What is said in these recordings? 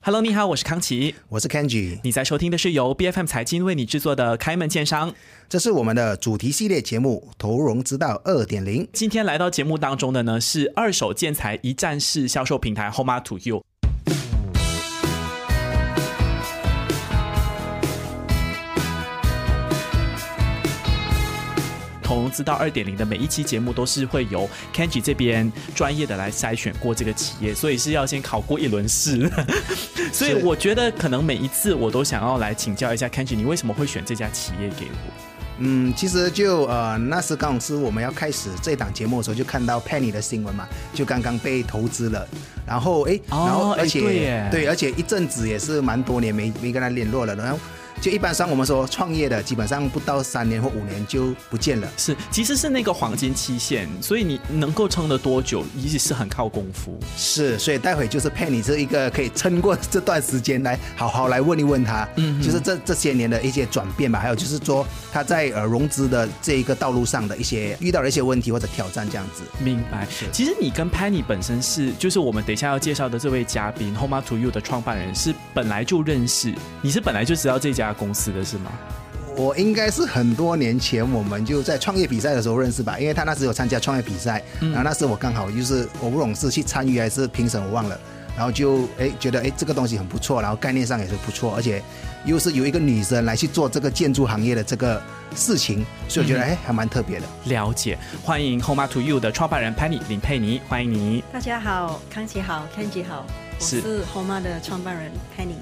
Hello，你好，我是康琪，我是 Kenji，你在收听的是由 BFM 财经为你制作的开门见商，这是我们的主题系列节目《投融资道二点零》。今天来到节目当中的呢是二手建材一站式销售平台 Home to You。融资道二点零的每一期节目都是会由 Kenji 这边专业的来筛选过这个企业，所以是要先考过一轮试。所以我觉得可能每一次我都想要来请教一下 Kenji，你为什么会选这家企业给我？嗯，其实就呃，那时刚好是我们要开始这档节目的时候，就看到 Penny 的新闻嘛，就刚刚被投资了，然后哎，然后而且对，而且一阵子也是蛮多年没没跟他联络了，然后。就一般上我们说创业的，基本上不到三年或五年就不见了。是，其实是那个黄金期限，所以你能够撑得多久，一直是很靠功夫。是，所以待会就是配你这一个可以撑过这段时间，来好好来问一问他，嗯，就是这这些年的一些转变吧，还有就是说他在呃融资的这一个道路上的一些遇到的一些问题或者挑战这样子。明白。其实你跟 Penny 本身是，就是我们等一下要介绍的这位嘉宾 Home to You 的创办人是本来就认识，你是本来就知道这家。公司的是吗？我应该是很多年前我们就在创业比赛的时候认识吧，因为他那时有参加创业比赛，然后那时我刚好就是我不懂是去参与还是评审，我忘了，然后就哎觉得哎这个东西很不错，然后概念上也是不错，而且又是由一个女生来去做这个建筑行业的这个事情，所以我觉得哎还蛮特别的。了解，欢迎 Home to You 的创办人 Penny 林佩妮，欢迎你。大家好，康琪好，Kenji 好。我是 Homa 的创办人 Penny。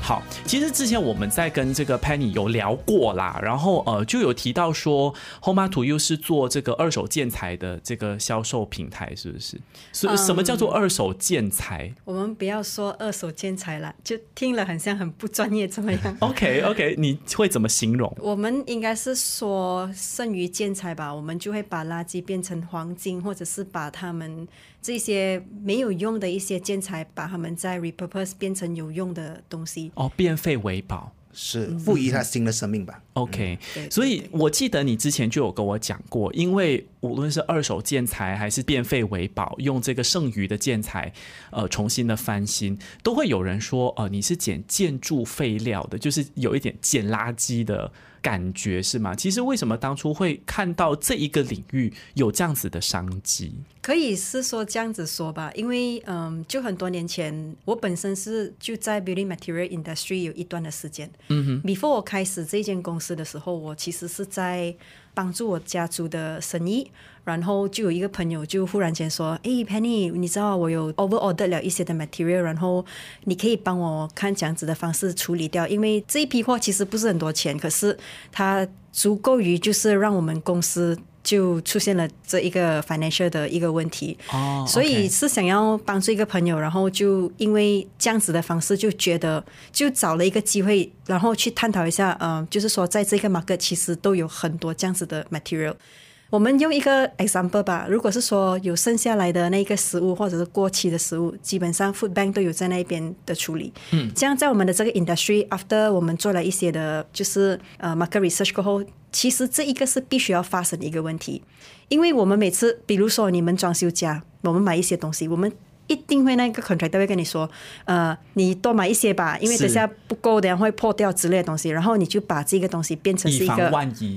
好，其实之前我们在跟这个 Penny 有聊过啦，然后呃就有提到说 Homa to You 是做这个二手建材的这个销售平台，是不是？所以什么叫做二手建材？我们不要说二手建材了，就听了很像很不专业，怎么样？OK OK，你会怎么形容？我们应该是说剩余建材吧，我们就会把垃圾变成黄金，或者是把它们。这些没有用的一些建材，把它们再 repurpose 变成有用的东西。哦，变废为宝，是赋予它新的生命吧？OK，所以我记得你之前就有跟我讲过，因为无论是二手建材还是变废为宝，用这个剩余的建材，呃，重新的翻新，都会有人说，呃，你是捡建筑废料的，就是有一点捡垃圾的。感觉是吗？其实为什么当初会看到这一个领域有这样子的商机？可以是说这样子说吧，因为嗯，就很多年前，我本身是就在 building material industry 有一段的时间。嗯哼，before 我开始这间公司的时候，我其实是在。帮助我家族的生意，然后就有一个朋友就忽然间说：“哎，Penny，你知道我有 over order 了一些的 material，然后你可以帮我看这样子的方式处理掉，因为这一批货其实不是很多钱，可是它足够于就是让我们公司。”就出现了这一个 financial 的一个问题，哦，所以是想要帮助一个朋友，然后就因为这样子的方式，就觉得就找了一个机会，然后去探讨一下，嗯，就是说在这个 market 其实都有很多这样子的 material。我们用一个 example 吧，如果是说有剩下来的那个食物或者是过期的食物，基本上 food bank 都有在那边的处理。嗯，这样在我们的这个 industry after 我们做了一些的，就是呃 market research 过后，其实这一个是必须要发生的一个问题，因为我们每次，比如说你们装修家，我们买一些东西，我们。一定会那个 contractor 会跟你说，呃，你多买一些吧，因为等下不够，等下会破掉之类的东西。然后你就把这个东西变成是一个，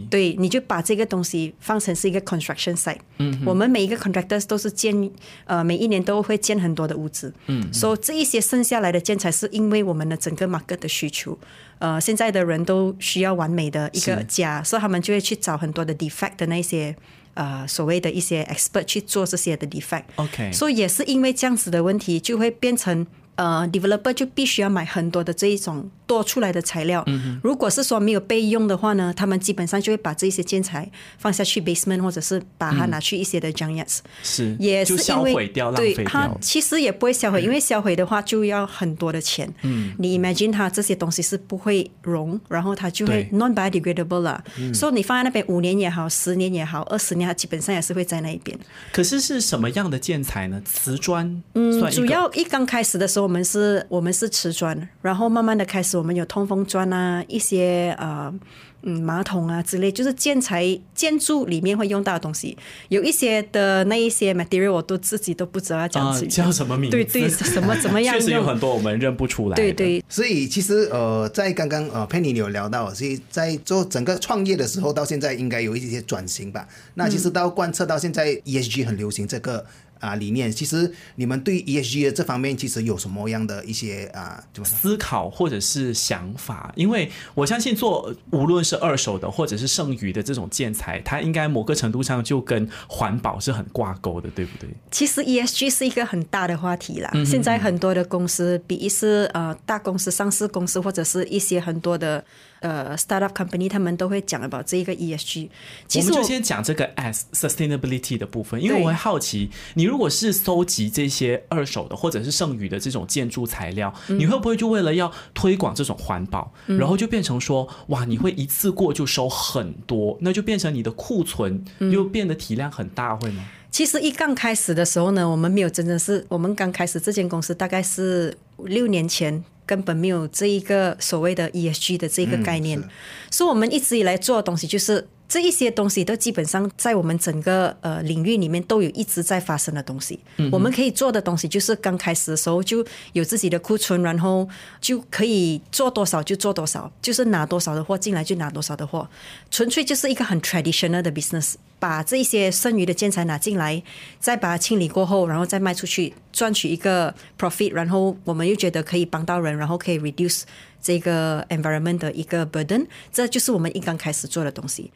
对，你就把这个东西放成是一个 construction site。嗯，我们每一个 contractors 都是建，呃，每一年都会建很多的屋子。嗯，所以这一些剩下来的建材是因为我们的整个 market 的需求。呃，现在的人都需要完美的一个家，所以他们就会去找很多的 defect 的那些。呃，所谓的一些 expert 去做这些的 defect，OK，所以也是因为这样子的问题，就会变成呃 developer 就必须要买很多的这一种。多出来的材料，嗯如果是说没有备用的话呢，他们基本上就会把这些建材放下去 basement，或者是把它拿去一些的 junkyards，是也是因为对它其实也不会销毁，因为销毁的话就要很多的钱。嗯，你 imagine 它这些东西是不会融，然后它就会 non biodegradable 了。所以你放在那边五年也好，十年也好，二十年，它基本上也是会在那一边。可是是什么样的建材呢？瓷砖？嗯，主要一刚开始的时候我们是我们是瓷砖，然后慢慢的开始我们有通风砖啊，一些呃嗯马桶啊之类，就是建材建筑里面会用到的东西。有一些的那一些 material 我都自己都不知道要讲啊、叫什么名字？对对，什么怎么样确实有？很多我们认不出来的。对对，所以其实呃，在刚刚呃 Penny 有聊到，所以在做整个创业的时候，到现在应该有一些转型吧。那其实到贯彻到现在 ESG 很流行这个啊、理念，其实你们对 ESG 的这方面其实有什么样的一些啊、怎么说？思考或者是想法，因为我相信做无论是二手的或者是剩余的这种建材，它应该某个程度上就跟环保是很挂钩的，对不对？其实 ESG 是一个很大的话题啦。现在很多的公司，比一是呃大公司、上市公司，或者是一些很多的呃 startup company，他们都会讲 about 这一个 ESG。其实我我们就先讲这个 S sustainability 的部分，因为我会好奇，你如果是搜集这些二手的或者是剩余的这种建筑材料，嗯你会不会就为了要推广这种环保，然后就变成说，哇，你会一次过就收很多，那就变成你的库存嗯又变得体量很大，会吗？其实一刚开始的时候呢，我们没有真正是我们刚开始这间公司大概是六年前。根本没有这一个所谓的 ESG 的这个概念，是所以我们一直以来做的东西就是这一些东西都基本上在我们整个呃领域里面都有一直在发生的东西。我们可以做的东西就是刚开始的时候就有自己的库存，然后就可以做多少就做多少，就是拿多少的货进来就拿多少的货，纯粹就是一个很 traditional 的 business。把这一些剩余的建材拿进来，再把它清理过后，然后再卖出去，赚取一个 profit，然后我们又觉得可以帮到人，然后可以 reduce 这个 environment 的一个 burden，这就是我们一刚开始做的东西。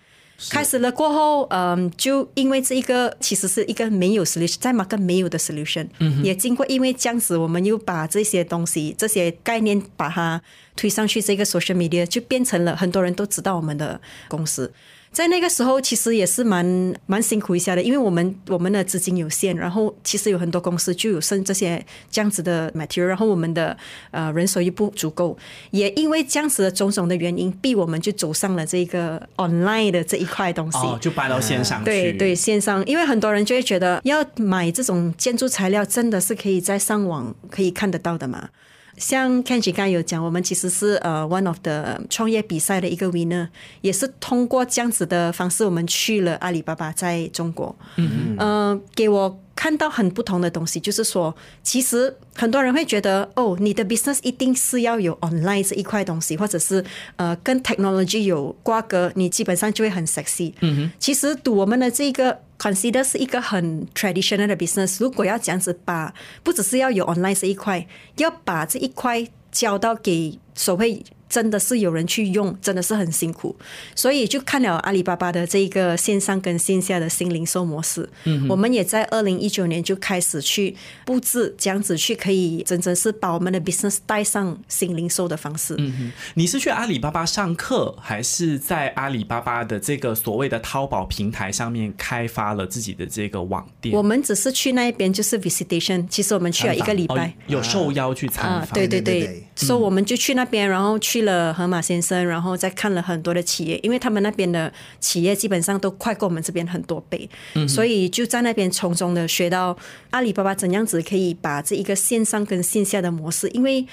开始了过后，嗯，就因为这一个其实是一个没有 solution，在 market 没有的 solution，、嗯也经过因为这样子，我们又把这些东西、这些概念把它推上去这个 social media，就变成了很多人都知道我们的公司。在那个时候，其实也是蛮蛮辛苦一下的，因为我们我们的资金有限，然后其实有很多公司就有剩这些这样子的 material，然后我们的呃人手又不足够，也因为这样子的种种的原因，逼我们就走上了这个 online 的这一块东西。哦，就搬到线上去。对对，线上，因为很多人就会觉得要买这种建筑材料，真的是可以在上网可以看得到的嘛。像 Kenji 刚才有讲，我们其实是呃 one of the 创业比赛的一个 winner，也是通过这样子的方式，我们去了阿里巴巴在中国，嗯。呃，给我看到很不同的东西，就是说，其实很多人会觉得，哦，你的 business 一定是要有 online 这一块东西，或者是呃跟 technology 有瓜葛，你基本上就会很 sexy。嗯哼，其实赌我们的这个 consider 是一个很 traditional 的 business，如果要这样子把，不只是要有 online 这一块，要把这一块交到给所谓。真的是有人去用，真的是很辛苦，所以就看了阿里巴巴的这个线上跟线下的新零售模式。嗯，我们也在二零一九年就开始去布置，这样子去可以真正是把我们的 business 带上新零售的方式。嗯，你是去阿里巴巴上课，还是在阿里巴巴的这个所谓的淘宝平台上面开发了自己的这个网店？我们只是去那边就是 visitation，其实我们去了一个礼哦拜。有受邀去参啊，访。对对对对对，所以我们就去那边，然后去了河马先生，然后再看了很多的企业，因为他们那边的企业基本上都快过我们这边很多倍，所以就在那边从中的学到阿里巴巴怎样子可以把这一个线上跟线下的模式，因为。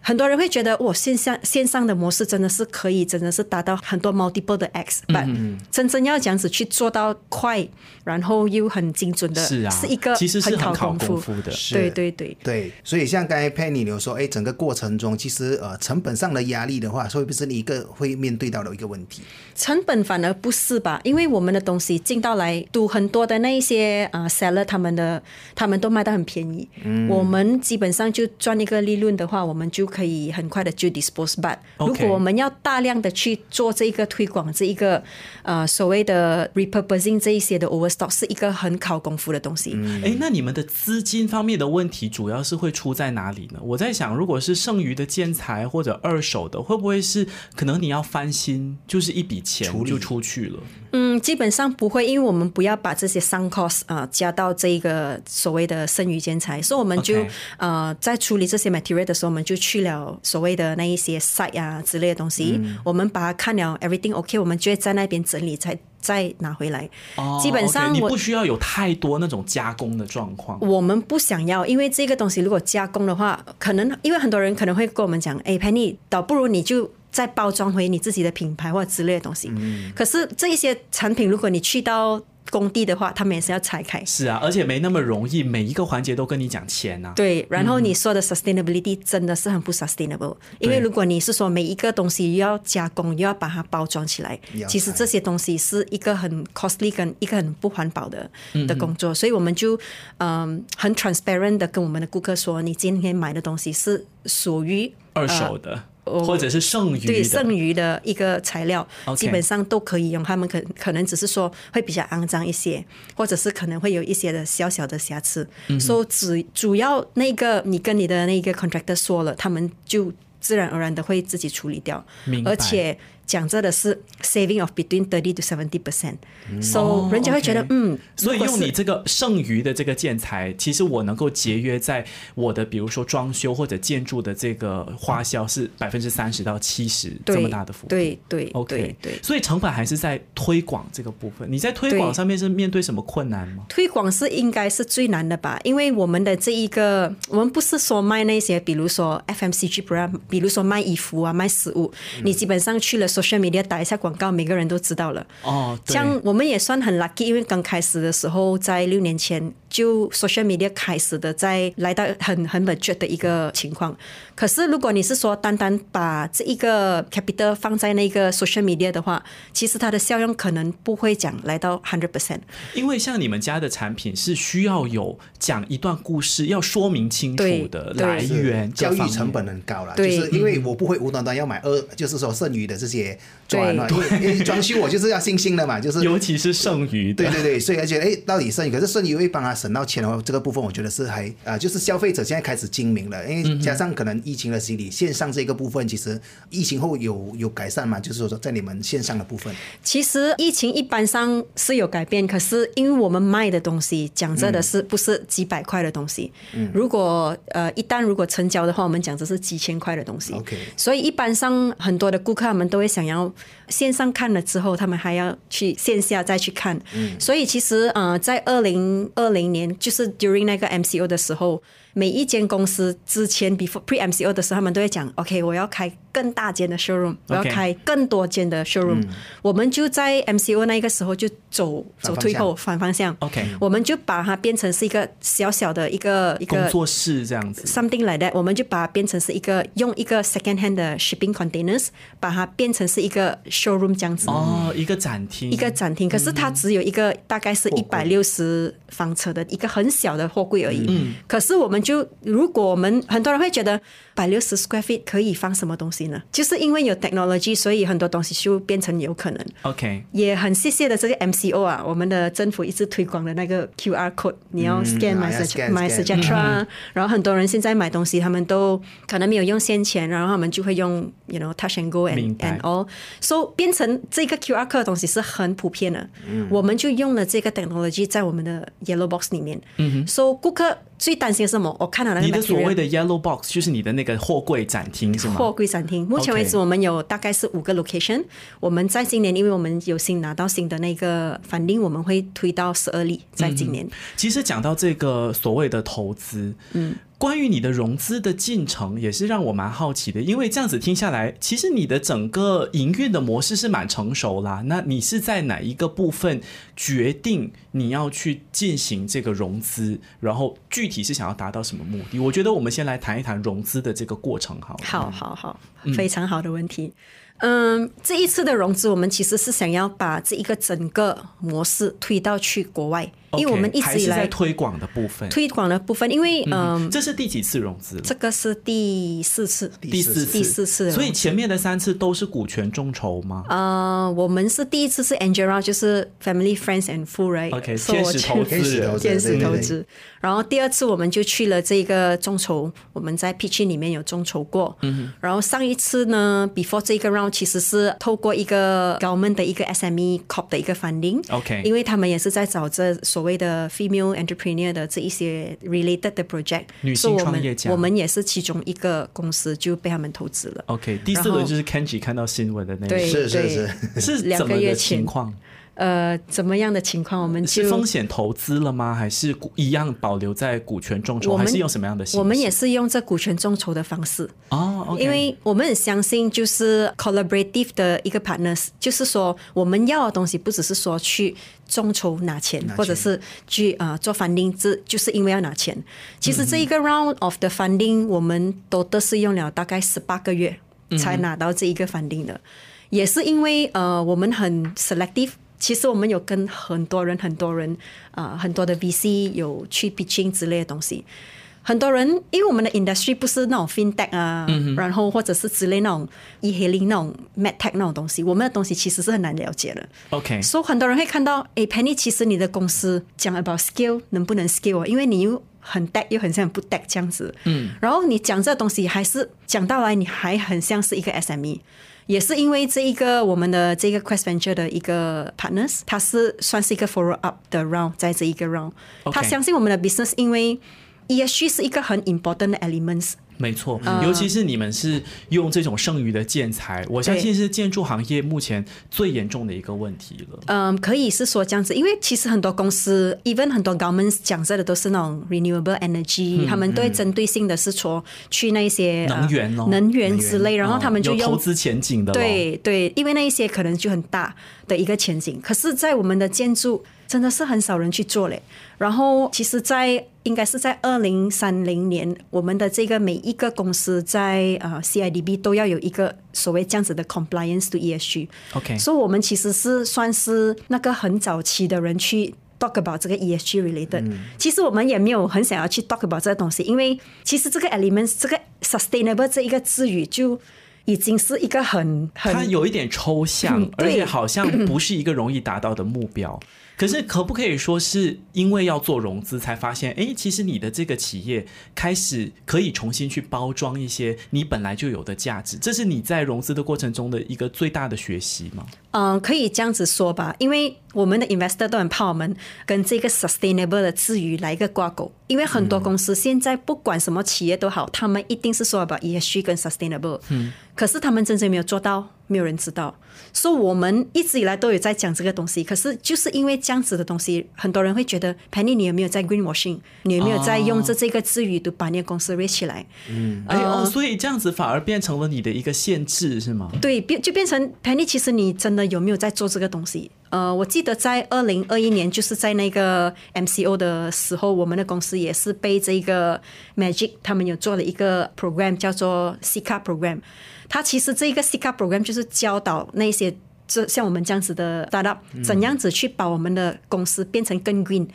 很多人会觉得，哇，线上线上的模式真的是可以，真的是达到很多 multiple 的 X，但、真正要这样子去做到快，然后又很精准的，是啊，是一个其实是考很考功功夫的。对对对，对，所以像刚才 Penny 有说，哎，整个过程中其实呃成本上的压力的话，会不会是你一个会面对到的一个问题？成本反而不是吧？因为我们的东西进到来，赌很多的那一些啊、呃 seller 他们的他们都卖到很便宜，嗯我们基本上就赚一个利润的话，我们就可以很快的就 dispose。But OK 如果我们要大量的去做这一个推广，这一个呃所谓的 repurposing 这一些的 overstock，是一个很考功夫的东西。哎，那你们的资金方面的问题主要是会出在哪里呢？我在想，如果是剩余的建材或者二手的，会不会是可能你要翻新，就是一笔钱就出去了？嗯，基本上不会，因为我们不要把这些 sunk cost 啊、加到这一个所谓的剩余建材，所以我们就呃在处理这些 material 的时候，我们就去了所谓的那一些 site 啊之类的东西，我们把它看了 everything OK，我们就会在那边整理，才再拿回来。哦基本上你不需要有太多那种加工的状况。我们不想要，因为这个东西如果加工的话，可能因为很多人可能会跟我们讲，哎，Penny，倒不如你就再包装回你自己的品牌或者之类的东西。可是这一些产品，如果你去到工地的话，他们也是要拆开。是啊，而且没那么容易，每一个环节都跟你讲钱啊。对，然后你说的 sustainability 真的是很不 sustainable，因为如果你是说每一个东西又要加工，又要把它包装起来，其实这些东西是一个很 costly 跟一个很不环保的的工作，所以我们就嗯很 transparent 的跟我们的顾客说，你今天买的东西是属于二手的，或者是剩余呃对。剩余的一个材料基本上都可以用。他们可可能只是说会比较肮脏一些，或者是可能会有一些的小小的瑕疵。所以只主要那个你跟你的那个 contractor 说了，他们就自然而然的会自己处理掉而且讲这的是 saving of between thirty to seventy percent，所哦以人家会觉得嗯，所以用你这个剩余的这个建材，其实我能够节约在我的比如说装修或者建筑的这个花销是百分之三十到七十这么大的幅度。对对 OK，对对。所以成本还是在推广这个部分。你在推广上面是面对什么困难吗？推广是应该是最难的吧，因为我们的这一个，我们不是说卖那些，比如说 FMCG brand，比如说卖衣服啊、卖食物，你基本上去了 social media 打一下广告，每个人都知道了。哦，对这样我们也算很 lucky，因为刚开始的时候，在六年前就 social media 开始的，在来到很很 budget 的一个情况。可是如果你是说单单把这一个 capital 放在那个 social media 的话，其实它的效用可能不会讲来到 hundred percent。因为像你们家的产品是需要有讲一段故事，要说明清楚对对的来源，教育成本很高了，就是因为我不会无端端要买二，就是说剩余的这些砖嘛，对。因为装修我就是要信心的嘛，就是 尤其是剩余的。对对对，所以而且哎，到底剩余，可是剩余会帮他省到钱的话，这个部分我觉得是还啊、就是消费者现在开始精明了，因为加上可能疫情的洗礼，线上这个部分其实疫情后有有改善嘛，就是说在你们线上的部分，其实疫情一般上是有改变，可是因为我们卖的东西讲真的是不是几百块的东西，如果呃一旦如果成交的话，我们讲的是几千块的东西。OK 所以一般上很多的顾客他们都会想要线上看了之后，他们还要去线下再去看。所以其实呃，在二零二零年，就是 during 那个 MCO 的时候，每一间公司之前 before pre MCO 的时候，他们都会讲，OK，我要开更大间的 showroom，我要开更多间的 showroom。我们就在 MCO 那个时候就走走退后反方向。OK 我们就把它变成是一个小小的一个一个工作室这样子。something like that，我们就把它变成是一个用一个 second hand 的 shipping containers，把它变成是一个 showroom 这样子。哦，一个展厅，一个展厅，可是它只有一个大概是一百六十方车的一个很小的货柜而已。嗯，可是我们就如果我们很多人会觉得百六十 square feet 可以放什么东西呢？就是因为有 technology 所以很多东西就变成有可能。Ok 也很谢谢的这个 mco 啊我们的政府一直推广的那个 qr code 你要 scan 买买买买然后很多人现在买东西他们都可能没有用现钱然后他们就会用 you know touch and go and and all so 变成这个 qr code 的东西是很普遍的。我们就用了这个 technology 在我们的 yellow box 里面。嗯哼。So 顾客最担心什么？我看到那个你的所谓的 yellow box 就是你的那个货柜展厅是吗？货柜展厅，目前为止我们有大概是五个 location。我们在今年，因为我们有新拿到新的那个返定，我们会推到十二例，在今年。其实讲到这个所谓的投资，嗯，关于你的融资的进程也是让我蛮好奇的，因为这样子听下来，其实你的整个营运的模式是蛮成熟啦。那你是在哪一个部分决定你要去进行这个融资，然后具体是想要达到什么目的？我觉得我们先来谈一谈融资的这个过程好了。好好好，非常好的问题。嗯，这一次的融资，我们其实是想要把这一个整个模式推到去国外，因为我们一直以来在推广的部分，推广的部分，因为嗯，这是第几次融资了？这个是第四次。第四次，第四次所以前面的三次都是股权众筹吗？呃，我们是第一次是 Angela，就是 Family Friends and Full right。天使投资人天使投资，天使对对对投资。然后第二次我们就去了这个众筹，我们在 Pitch 里面有众筹过。嗯。然后上一次呢，before 这个 round 其实是透过一个 government 的一个 SME COP 的一个 funding。OK 因为他们也是在找这所谓的 female entrepreneur 的这一些 related 的 project，女性创业家我们也是其中一个公司就被他们投资了。OK，第四轮就是 Kenji 看到新闻的那个，是是对是，是两怎么个个月前情况？呃怎么样的情况，我们是就风险投资了吗？还是一样保留在股权众筹？还是用什么样的形式？我们也是用这股权众筹的方式。哦因为我们很相信，就是 collaborative 的一个 partners，就是说我们要的东西不只是说去众筹拿钱，拿钱或者是去啊、呃做 funding，这就是因为要拿钱。其实这一个 round of the funding，我们都都是用了大概十八个月才拿到这一个 funding 的，也是因为呃我们很 selective。其实我们有跟很多人、很多人啊、呃很多的 VC 有去 pitching 之类的东西。很多人因为我们的 industry 不是那种 fintech 啊，然后或者是之类那种 e-hailing 那种 medtech 那种东西，我们的东西其实是很难了解的。OK，所以很多人会看到，诶 p e n n y 其实你的公司讲 about skill 能不能 skill，因为你又很 tech 又很像不 tech 这样子，嗯，然后你讲这东西还是讲到来，你还很像是一个 SME。也是因为这一个我们的这个 Quest Venture 的一个 partners，他是算是一个 follow up 的 round，在这一个 round，OK 他相信我们的 business，因为 ESG 是一个很 important 的 elements，没错，嗯。尤其是你们是用这种剩余的建材，我相信是建筑行业目前最严重的一个问题了。嗯，可以是说这样子，因为其实很多公司，even 很多 governments 讲这的都是那种 renewable energy，、他们都会针对性的是说去那些呃能源哦能源之类，然后他们就用有投资前景的咯，对对，因为那一些可能就很大的一个前景，可是，在我们的建筑真的是很少人去做嘞。然后，其实在，应该是在二零三零年，我们的这个每一个公司在呃 CIDB 都要有一个所谓这样子的 compliance to ESG。OK，所以我们其实是算是那个很早期的人去 talk about 这个 ESG related、其实我们也没有很想要去 talk about 这个东西，因为其实这个 elements 这个 sustainable 这一个字语就已经是一个很很它有一点抽象嗯，而且好像不是一个容易达到的目标。可是，可不可以说是因为要做融资，才发现，哎，其实你的这个企业开始可以重新去包装一些你本来就有的价值，这是你在融资的过程中的一个最大的学习吗？嗯，可以这样子说吧，因为我们的 investor 都很怕我们跟这个 sustainable 的字语来一个挂钩，因为很多公司现在不管什么企业都好，他们一定是说 about ESG 跟 sustainable，嗯，可是他们真正没有做到，没有人知道。所以我们一直以来都有在讲这个东西，可是就是因为这样子的东西，很多人会觉得 Penny 你有没有在 greenwashing，你有没有在用这这个词语都把你的公司 raise 起来？嗯哎哦，所以这样子反而变成了你的一个限制，是吗？对，变就变成 Penny，其实你真的有没有在做这个东西？呃，我记得在二零二一年，就是在那个 MCO 的时候，我们的公司也是被这个 Magic 他们有做了一个 program 叫做 CICA program。它其实这一个 CICA program 就是教导那些。这像我们这样子的 startup，怎样子去把我们的公司变成更 green？、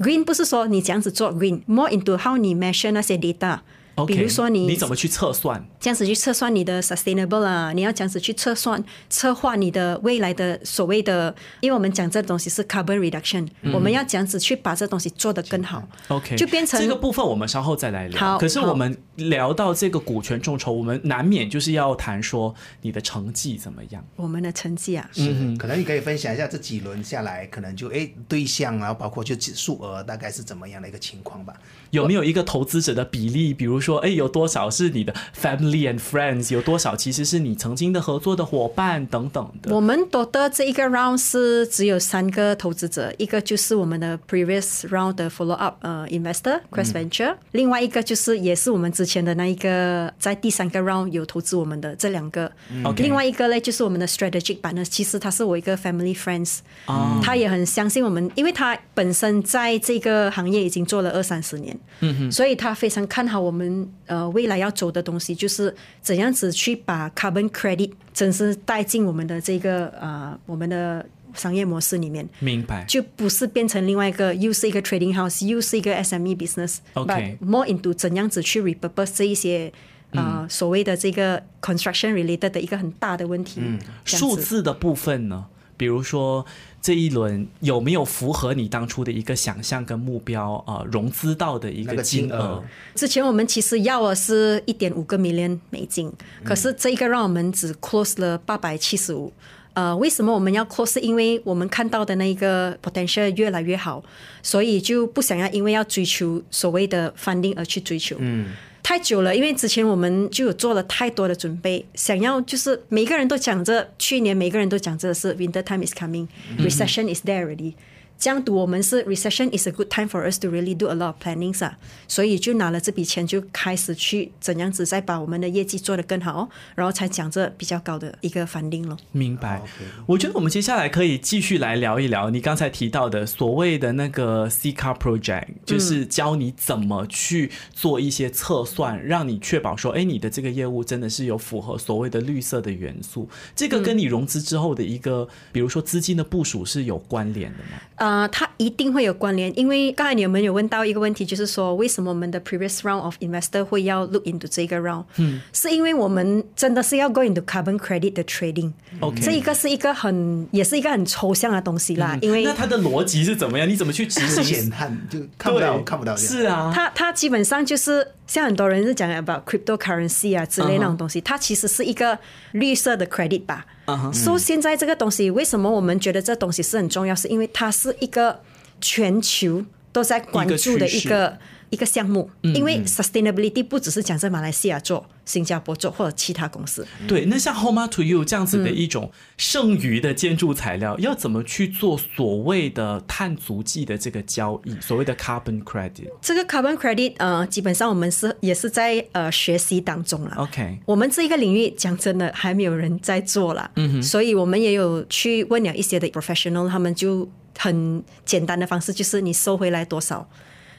green 不是说你这样子做 green，more into how 你 measure 那些 data。比如说你你怎么去测算？这样子去测算你的 sustainable 啊，你要这样子去测算策划你的未来的所谓的，因为我们讲这东西是 carbon reduction，、我们要这样子去把这东西做得更好。OK，就变成这个部分，我们稍后再来聊。好好可是我们聊到这个股权众筹，我们难免就是要谈说你的成绩怎么样。我们的成绩啊，是，可能你可以分享一下这几轮下来，可能就哎对象，然后包括就数额大概是怎么样的一个情况吧。有没有一个投资者的比例？比如说，哎，有多少是你的 family and friends，有多少其实是你曾经的合作的伙伴等等的。我们夺的这一个 round 是只有三个投资者，一个就是我们的 previous round 的 follow up 呃 investor Quest Venture，、另外一个就是也是我们之前的那一个在第三个 round 有投资我们的这两个。OK 另外一个呢，就是我们的 strategic partner，其实他是我一个 family friends，、哦他也很相信我们，因为他本身在这个行业已经做了二三十年，嗯所以他非常看好我们呃未来要走的东西，就是怎样子去把 carbon credit 真是带进我们的这个呃我们的商业模式里面。明白。就不是变成另外一个，又是一个 trading house，又是一个 SME business。OK more into 怎样子去 repurpose 这一些呃、所谓的这个 construction related 的一个很大的问题。嗯数字的部分呢？比如说这一轮有没有符合你当初的一个想象跟目标啊、呃融资到的一那个金金额之前我们其实要的是一点五个 million 美金，可是这一个让我们只 close 了八百七十五。呃，为什么我们要 close？是因为我们看到的那个 potential 越来越好，所以就不想要因为要追求所谓的 funding 而去追求。嗯。太久了，因为之前我们就有做了太多的准备，想要就是每个人都讲着，去年每个人都讲着是 winter time is coming，recession is there already。这样读我们是 recession is a good time for us to really do a lot of planning 啊，所以就拿了这笔钱就开始去怎样子再把我们的业绩做得更好，然后才讲这比较高的一个返定了。明白。我觉得我们接下来可以继续来聊一聊你刚才提到的所谓的那个 C Car Project，就是教你怎么去做一些测算，让你确保说，哎，你的这个业务真的是有符合所谓的绿色的元素。这个跟你融资之后的一个，比如说资金的部署是有关联的吗？呃，它一定会有关联，因为刚才你们有问到一个问题，就是说为什么我们的 previous round of investor 会要 look into 这个 round？嗯，是因为我们真的是要 go into carbon credit 的 trading。OK，这一个是一个很，也是一个很抽象的东西啦。因为那它的逻辑是怎么样？你怎么去执行？就看不到，看不到。是啊，它它基本上就是像很多人是讲 about cryptocurrency 啊之类那种东西，它其实是一个绿色的 credit 吧。所以现在这个东西，为什么我们觉得这东西是很重要？是因为它是一个全球都在关注的一个一个项目。因为 sustainability 不只是讲在马来西亚做、新加坡做或者其他公司。对，那像 Home to You 这样子的一种剩余的建筑材料，要怎么去做所谓的碳足迹的这个交易？所谓的 carbon credit。这个 carbon credit 呃，基本上我们是也是在呃学习当中了。OK，我们这一个领域讲真的还没有人在做了，嗯哼，所以我们也有去问了一些的 professional，他们就很简单的方式，就是你收回来多少。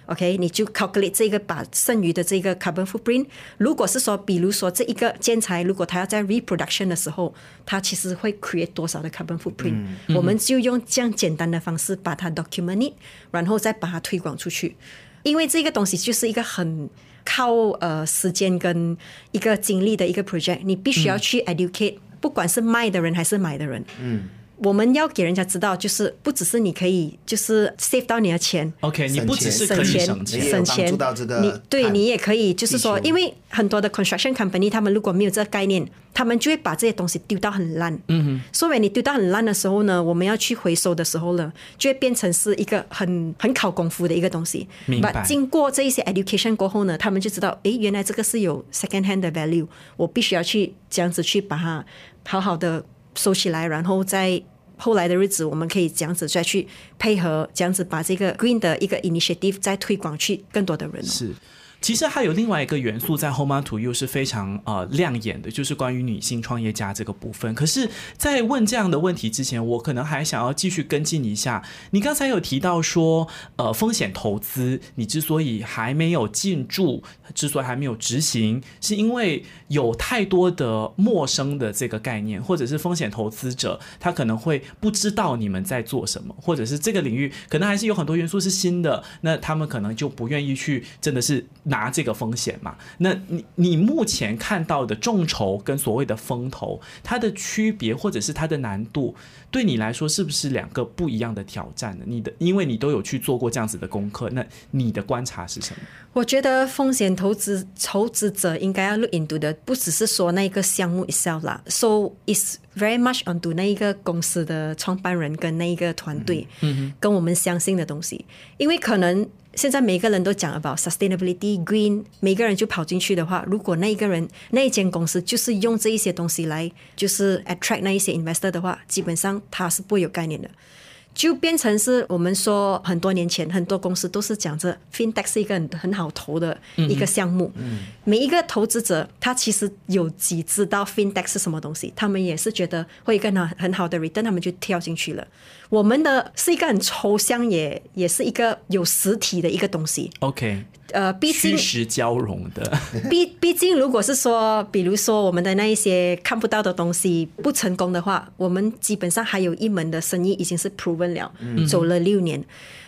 OK，你就 calculate 这个把剩余的这个 carbon footprint。如果是说，比如说这一个建材，如果它要在 reproduction 的时候，它其实会 create 多少的 carbon footprint，、我们就用这样简单的方式把它 document it，然后再把它推广出去。因为这个东西就是一个很靠呃时间跟一个精力的一个 project，你必须要去 educate，、不管是卖的人还是买的人。嗯。我们要给人家知道，就是不只是你可以就是 save 到你的钱 OK，你不只是可省钱以省钱，也有帮省钱到这个你对你也可以，就是说，因为很多的 construction company，他们如果没有这个概念，他们就会把这些东西丢到很烂。嗯哼。所以你丢到很烂的时候呢，我们要去回收的时候呢，就会变成是一个很很考功夫的一个东西。明白经过这一些 education 过后呢，他们就知道，诶，原来这个是有 second hand 的 value，我必须要去这样子去把它好好的收起来，然后再。后来的日子，我们可以这样子再去配合，这样子把这个 green 的一个 initiative 再推广去更多的人、是。其实还有另外一个元素在 Home to You 是非常呃亮眼的，就是关于女性创业家这个部分。可是，在问这样的问题之前，我可能还想要继续跟进一下。你刚才有提到说，呃，风险投资，你之所以还没有进驻，之所以还没有执行，是因为有太多的陌生的这个概念，或者是风险投资者他可能会不知道你们在做什么，或者是这个领域可能还是有很多元素是新的，那他们可能就不愿意去真的是拿这个风险嘛。那你你目前看到的众筹跟所谓的风投，它的区别或者是它的难度，对你来说是不是两个不一样的挑战呢？你的因为你都有去做过这样子的功课，那你的观察是什么？我觉得风险投资投资者应该要 look into 的，不只是说那个项目 itself 啦，so it's very much onto 那一个公司的创办人跟那一个团队，嗯跟我们相信的东西，因为可能。现在每个人都讲 about sustainability green，每个人就跑进去的话，如果那一个人那一间公司就是用这一些东西来就是 attract 那一些 investor 的话，基本上他是不会有概念的。就变成是我们说很多年前很多公司都是讲着 fintech 是一个很很好投的一个项目，每一个投资者他其实有几知道 fintech 是什么东西，他们也是觉得会有一个很很好的 return，他们就跳进去了。我们的是一个很抽象，也也是一个有实体的一个东西。OK，呃，毕竟虚实交融的，毕毕竟，如果是说，比如说我们的那一些看不到的东西不成功的话，我们基本上还有一门的生意已经是 proven 了，走了六年，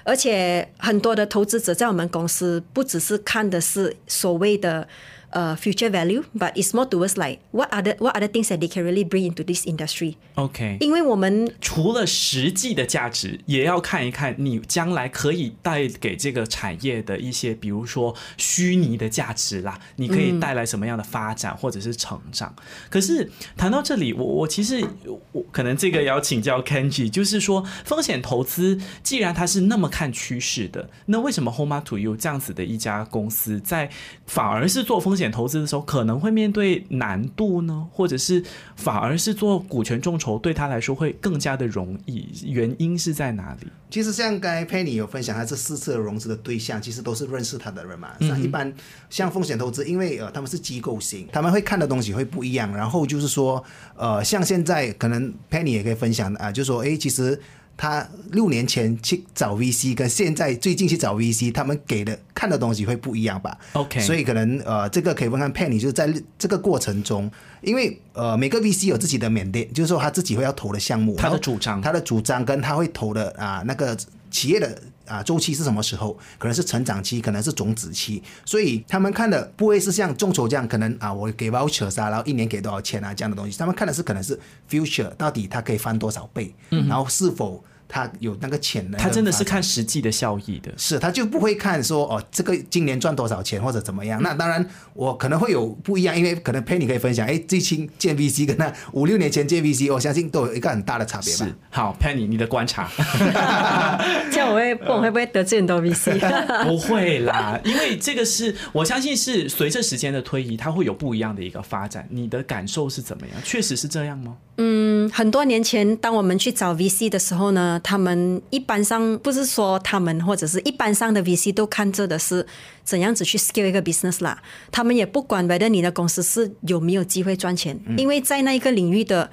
而且很多的投资者在我们公司不只是看的是所谓的 uh, future value, but it's more towards like what other what other things that they can really bring into this industry. OK，因为我们除了实际的价值，也要看一看你将来可以带给这个产业的一些，比如说虚拟的价值啦，你可以带来什么样的发展或者是成长。可是谈到这里，我我其实我可能这个要请教 Kenji，就是说风险投资既然它是那么看趋势的，那为什么 Home to You 这样子的一家公司在反而是做风险投资的时候可能会面对难度呢？或者是反而是做股权众筹对他来说会更加的容易？原因是在哪里？其实像刚才 Penny 有分享，他这四次的融资的对象其实都是认识他的人嘛。那、一般像风险投资，因为呃他们是机构型，他们会看的东西会不一样。然后就是说，呃，像现在可能 Penny 也可以分享啊、就说，诶，其实他六年前去找 VC，跟现在最近去找 VC，他们给的看的东西会不一样吧。OK 所以可能呃，这个可以问看 Penny，就是在这个过程中，因为呃每个 VC 有自己的缅甸，就是说他自己会要投的项目，他的主张。他的主张跟他会投的啊那个企业的啊周期是什么时候？可能是成长期，可能是种子期，所以他们看的不会是像众筹这样，可能啊我给 voucher 啊，然后一年给多少钱啊这样的东西，他们看的是可能是 future 到底它可以翻多少倍，然后是否它有那个潜能，他真的是。看实际的效益的。是，他就不会看说哦，这个今年赚多少钱或者怎么样。那当然，我可能会有不一样，因为可能 Penny 可以分享，哎，最近建 VC 跟那五六年前建 VC，我相信都有一个很大的差别吧是。好，Penny，你的观察 这样我会不我会不会得罪很多 VC？不会啦，因为这个是我相信是随着时间的推移，它会有不一样的一个发展。你的感受是怎么样？确实是这样吗？嗯很多年前，当我们去找 VC 的时候呢，他们一般上不是说他们或者是一般上的 VC 都看着的是怎样子去 scale 一个 business 啦。他们也不管 whether 你的公司是有没有机会赚钱，因为在那一个领域的，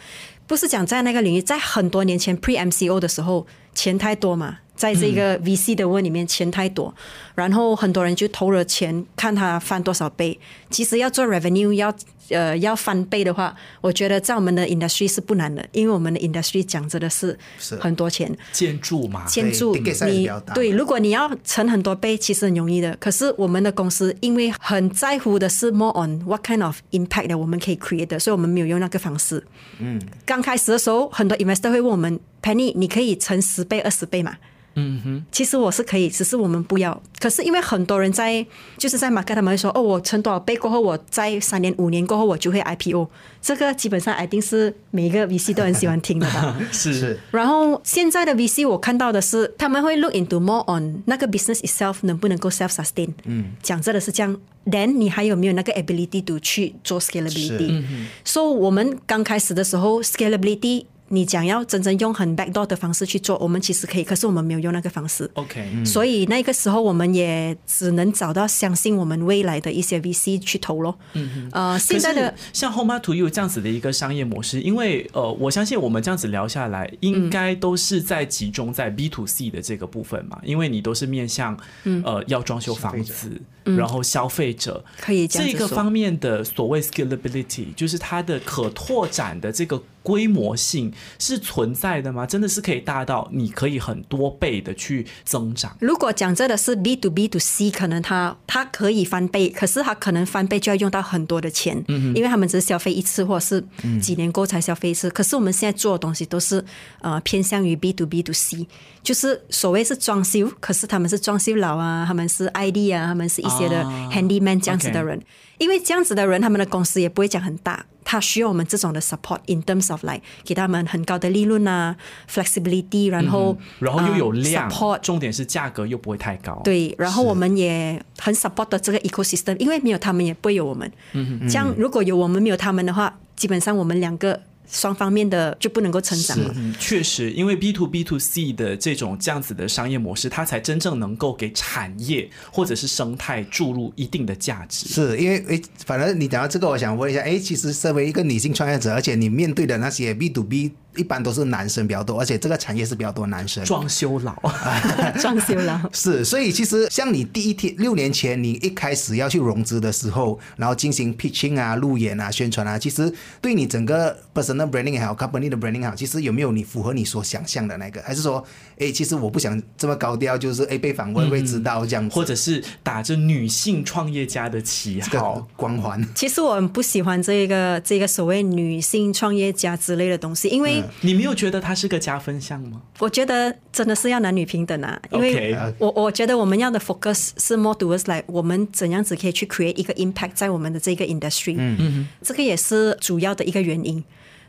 不是讲在那个领域，在很多年前 pre MCO 的时候，钱太多嘛。在这个 VC 的问里面，钱太多，然后很多人就投了钱，看它翻多少倍。其实要做 revenue 要呃要翻倍的话，我觉得在我们的 industry 是不难的，因为我们的 industry 讲真的是是很多钱。建筑嘛，建筑你对，如果你要乘很多倍，其实很容易的。可是我们的公司因为很在乎的是 more on what kind of impact 的我们可以 create 的，所以我们没有用那个方式。嗯，刚开始的时候，很多 investor 会问我们，Penny，你可以乘十倍、二十倍嘛？嗯哼，其实我是可以，只是我们不要。可是因为很多人在就是在 market 他们会说，哦，我乘多少倍过后，我在三年、五年过后我就会 IPO。这个基本上一定是每一个 VC 都很喜欢听的吧？是是然后现在的 VC 我看到的是，他们会 look into more on 那个 business itself 能不能够 self sustain。嗯，讲真的是这样。Then 你还有没有那个 ability to 去做 scalability？所以、so, 我们刚开始的时候 scalability。你讲要真正用很 backdoor 的方式去做，我们其实可以，可是我们没有用那个方式。OK，所以那个时候我们也只能找到相信我们未来的一些 VC 去投咯。嗯呃，现在的像 Home to You 这样子的一个商业模式，因为呃，我相信我们这样子聊下来，应该都是在集中在 B to C 的这个部分嘛，因为你都是面向呃要装修房子，然后消费者。可以这这个方面的所谓 scalability，就是它的可拓展的这个规模性是存在的吗？真的是可以大到你可以很多倍的去增长？如果讲真的是 B to B to C，可能它它可以翻倍，可是它可能翻倍就要用到很多的钱，嗯因为他们只是消费一次，或者是几年过才消费一次。可是我们现在做的东西都是呃偏向于 B to B to C，就是所谓是装修，可是他们是装修佬啊，他们是 ID 啊，他们是一些的啊 handyman 这样子的人。因为这样子的人，他们的公司也不会讲很大，他需要我们这种的 support in terms of like 给他们很高的利润啊，flexibility，然后、然后又有 support 重点是价格又不会太高。对，然后我们也很 support 的这个 ecosystem，因为没有他们也不会有我们。嗯这样如果有我们没有他们的话，基本上我们两个双方面的就不能够成长了。嗯，确实，因为 B to B to C 的这种这样子的商业模式，它才真正能够给产业或者是生态注入一定的价值。是因为诶，反正你讲到这个，我想问一下，诶，其实身为一个女性创业者，而且你面对的那些 B to B 一般都是男生比较多，而且这个产业是比较多男生。装修佬，装修佬。是，所以其实像你第一天六年前你一开始要去融资的时候，然后进行 pitching 啊、路演啊、宣传啊，其实对你整个 personal branding 也好，company 的 branding 也好，其实有没有你符合你所想象的那个？还是说，哎，其实我不想这么高调，就是哎被访问会知道这样，或者是打着女性创业家的旗号光环？其实我很不喜欢这个这个所谓女性创业家之类的东西，因为你没有觉得它是个加分项吗？我觉得真的是要男女平等啊，因为我我觉得我们要的 focus 是 more towards like 我们怎样子可以去 create 一个 impact 在我们的这个 industry，嗯嗯，这个也是主要的一个原因。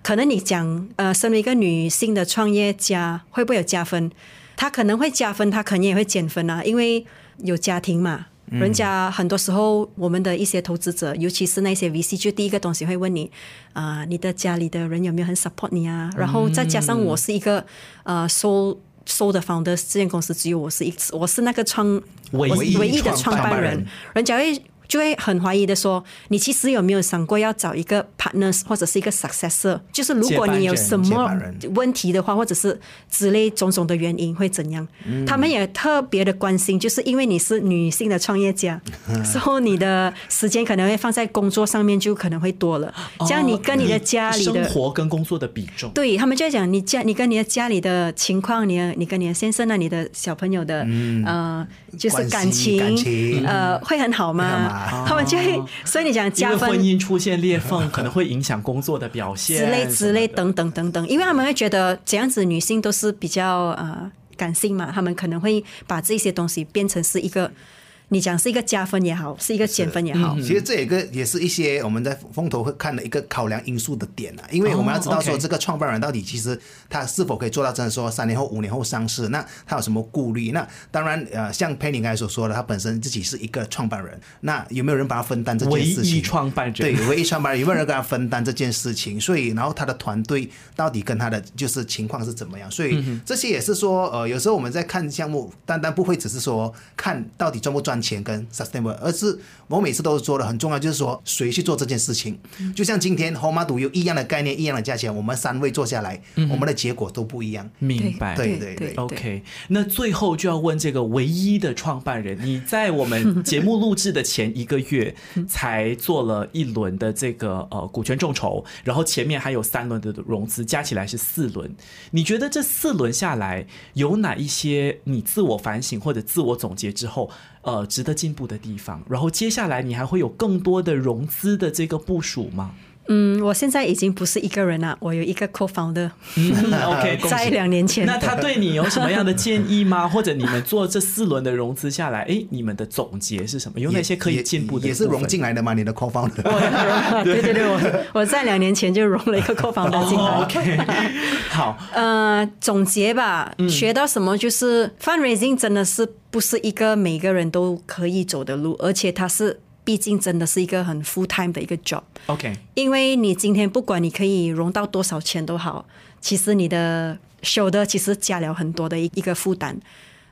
可能你讲呃，身为一个女性的创业家会不会有加分？她可能会加分，她肯定也会减分啊，因为有家庭嘛。人家很多时候，我们的一些投资者，尤其是那些 VC，就第一个东西会问你啊，你的家里的人有没有很 support 你啊？然后再加上我是一个呃收收的 founder，这间公司只有我是一次，我是那个创唯一唯一的创办人，人家会。就会很怀疑的说，你其实有没有想过要找一个 partner 或者是一个 successor？就是如果你有什么问题的话，或者是之类种种的原因会怎样？他们也特别的关心，就是因为你是女性的创业家，之后你的时间可能会放在工作上面，就可能会多了。这样你跟你的家里的生活跟工作的比重，对他们就在讲你家，你跟你的家里的情况，你你跟你的先生啊，你的小朋友的呃，就是感情呃，会很好吗？他们就会，所以你讲加分，婚姻出现裂缝可能会影响工作的表现之类之类等等等等，因为他们会觉得这样子女性都是比较呃感性嘛，他们可能会把这些东西变成是一个。你讲是一个加分也好，是一个减分也好，其实这一个也是一些我们在风投会看的一个考量因素的点啊。因为我们要知道说这个创办人到底其实他是否可以做到真的说三年后、五年后上市，那他有什么顾虑？那当然呃，像 Penny 刚才所说的，他本身自己是一个创办人，那有没有人帮他分担这件事情？唯一创办人对，唯一创办人有没有人跟他分担这件事情？所以然后他的团队到底跟他的就是情况是怎么样？所以这些也是说呃，有时候我们在看项目，单单不会只是说看到底赚不赚钱跟 sustainable，。而是我每次都是说的很重要，就是说谁去做这件事情。就像今天红马赌有一样的概念，一样的价钱，我们三位做下来，我们的结果都不一样。明白，对对对。OK，那最后就要问这个唯一的创办人，你在我们节目录制的前一个月才做了一轮的这个呃股权众筹，然后前面还有三轮的融资，加起来是四轮。你觉得这四轮下来有哪一些你自我反省或者自我总结之后？呃，值得进步的地方。然后接下来你还会有更多的融资的这个部署吗？嗯，我现在已经不是一个人了，我有一个 co-founder。OK，在两年前。那他对你有什么样的建议吗？或者你们做这四轮的融资下来，哎，你们的总结是什么？有哪些可以进步的？也是融进来的吗？你的 co-founder？对对对，我我在两年前就融了一个 co-founder 进来。OK，好。呃，总结吧，学到什么？就是 fundraising 真的是不是一个每个人都可以走的路，而且它是。毕竟真的是一个很 full time 的一个 job。OK，因为你今天不管你可以融到多少钱都好，其实你的 shoulder 其实加了很多的一一个负担。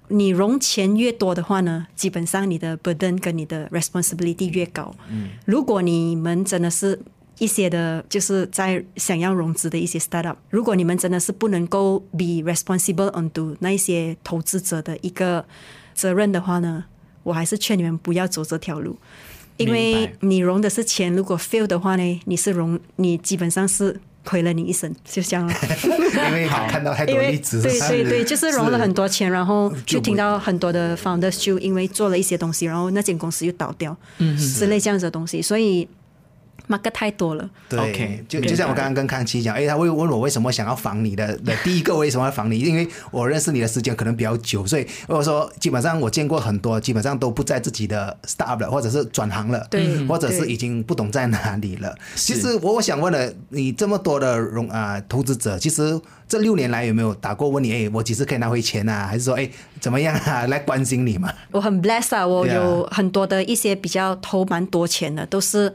你融钱越多的话呢，基本上你的 burden 跟你的 responsibility 越高。嗯，如果你们真的是一些的，就是在想要融资的一些 startup，如果你们真的是不能够 be responsible onto 那一些投资者的一个责任的话呢，我还是劝你们不要走这条路。因为你融的是钱，如果 fail 的话呢，你是融，你基本上是亏了你一生，就这样了。因为看到太多例子，对对对，就是融了很多钱，然后就听到很多的 founders 就因为做了一些东西，然后那间公司又倒掉，嗯，之类这样子的东西，所以。马哥太多了，对，就就像我刚刚跟康琪讲，哎，他会问我为什么想要防你的，的第一个为什么要防你？因为我认识你的时间可能比较久，所以我说基本上我见过很多，基本上都不在自己的 startup 了，或者是转行了，对，或者是已经不懂在哪里了。其实我我想问了，你这么多的融啊投资者，其实这六年来有没有打过问你？哎，我几时可以拿回钱啊？还是说，哎，怎么样啊？来关心你嘛？我很 bless 啊，我有很多的一些比较投蛮多钱的，都是。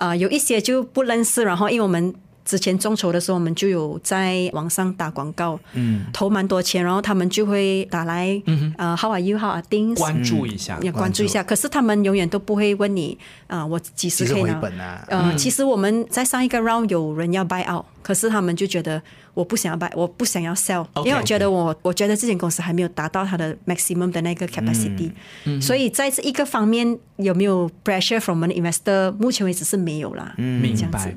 啊，有一些就不认识，然后因为我们之前众筹的时候，我们就有在网上打广告，嗯，投蛮多钱，然后他们就会打来，嗯，呃，How are you？How are things？关注一下，要关注一下。可是他们永远都不会问你，啊，我几时可以拿？呃，其实我们在上一个 round 有人要 buy out，可是他们就觉得我不想要 buy，我不想要 sell，因为我觉得我我觉得这间公司还没有达到它的 maximum 的那个 capacity，所以在这一个方面有没有 pressure from an investor？目前为止是没有啦。嗯明白。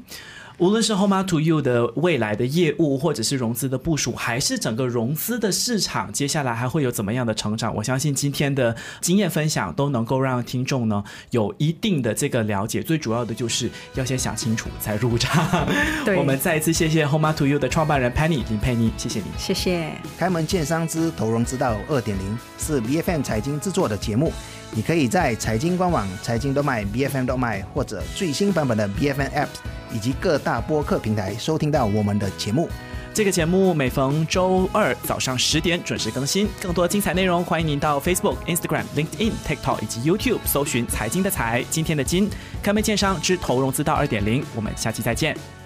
无论是 Home to You 的未来的业务，或者是融资的部署，还是整个融资的市场，接下来还会有怎么样的成长？我相信今天的经验分享都能够让听众呢有一定的这个了解。最主要的就是要先想清楚再入场。对我们再一次谢谢 Home to You 的创办人 Penny 林佩妮，谢谢你。谢谢。开门见山之投融之道二点零是 BFM 财经制作的节目，你可以在财经官网财经动脉 BFM 动脉或者最新版本的 BFM App 以及各大播客平台收听到我们的节目。这个节目每逢周二早上十点准时更新，更多精彩内容欢迎您到 Facebook、Instagram、LinkedIn、TikTok 以及 YouTube 搜寻“财经的财，今天的金”，开门见山之投融资道二点零，我们下期再见。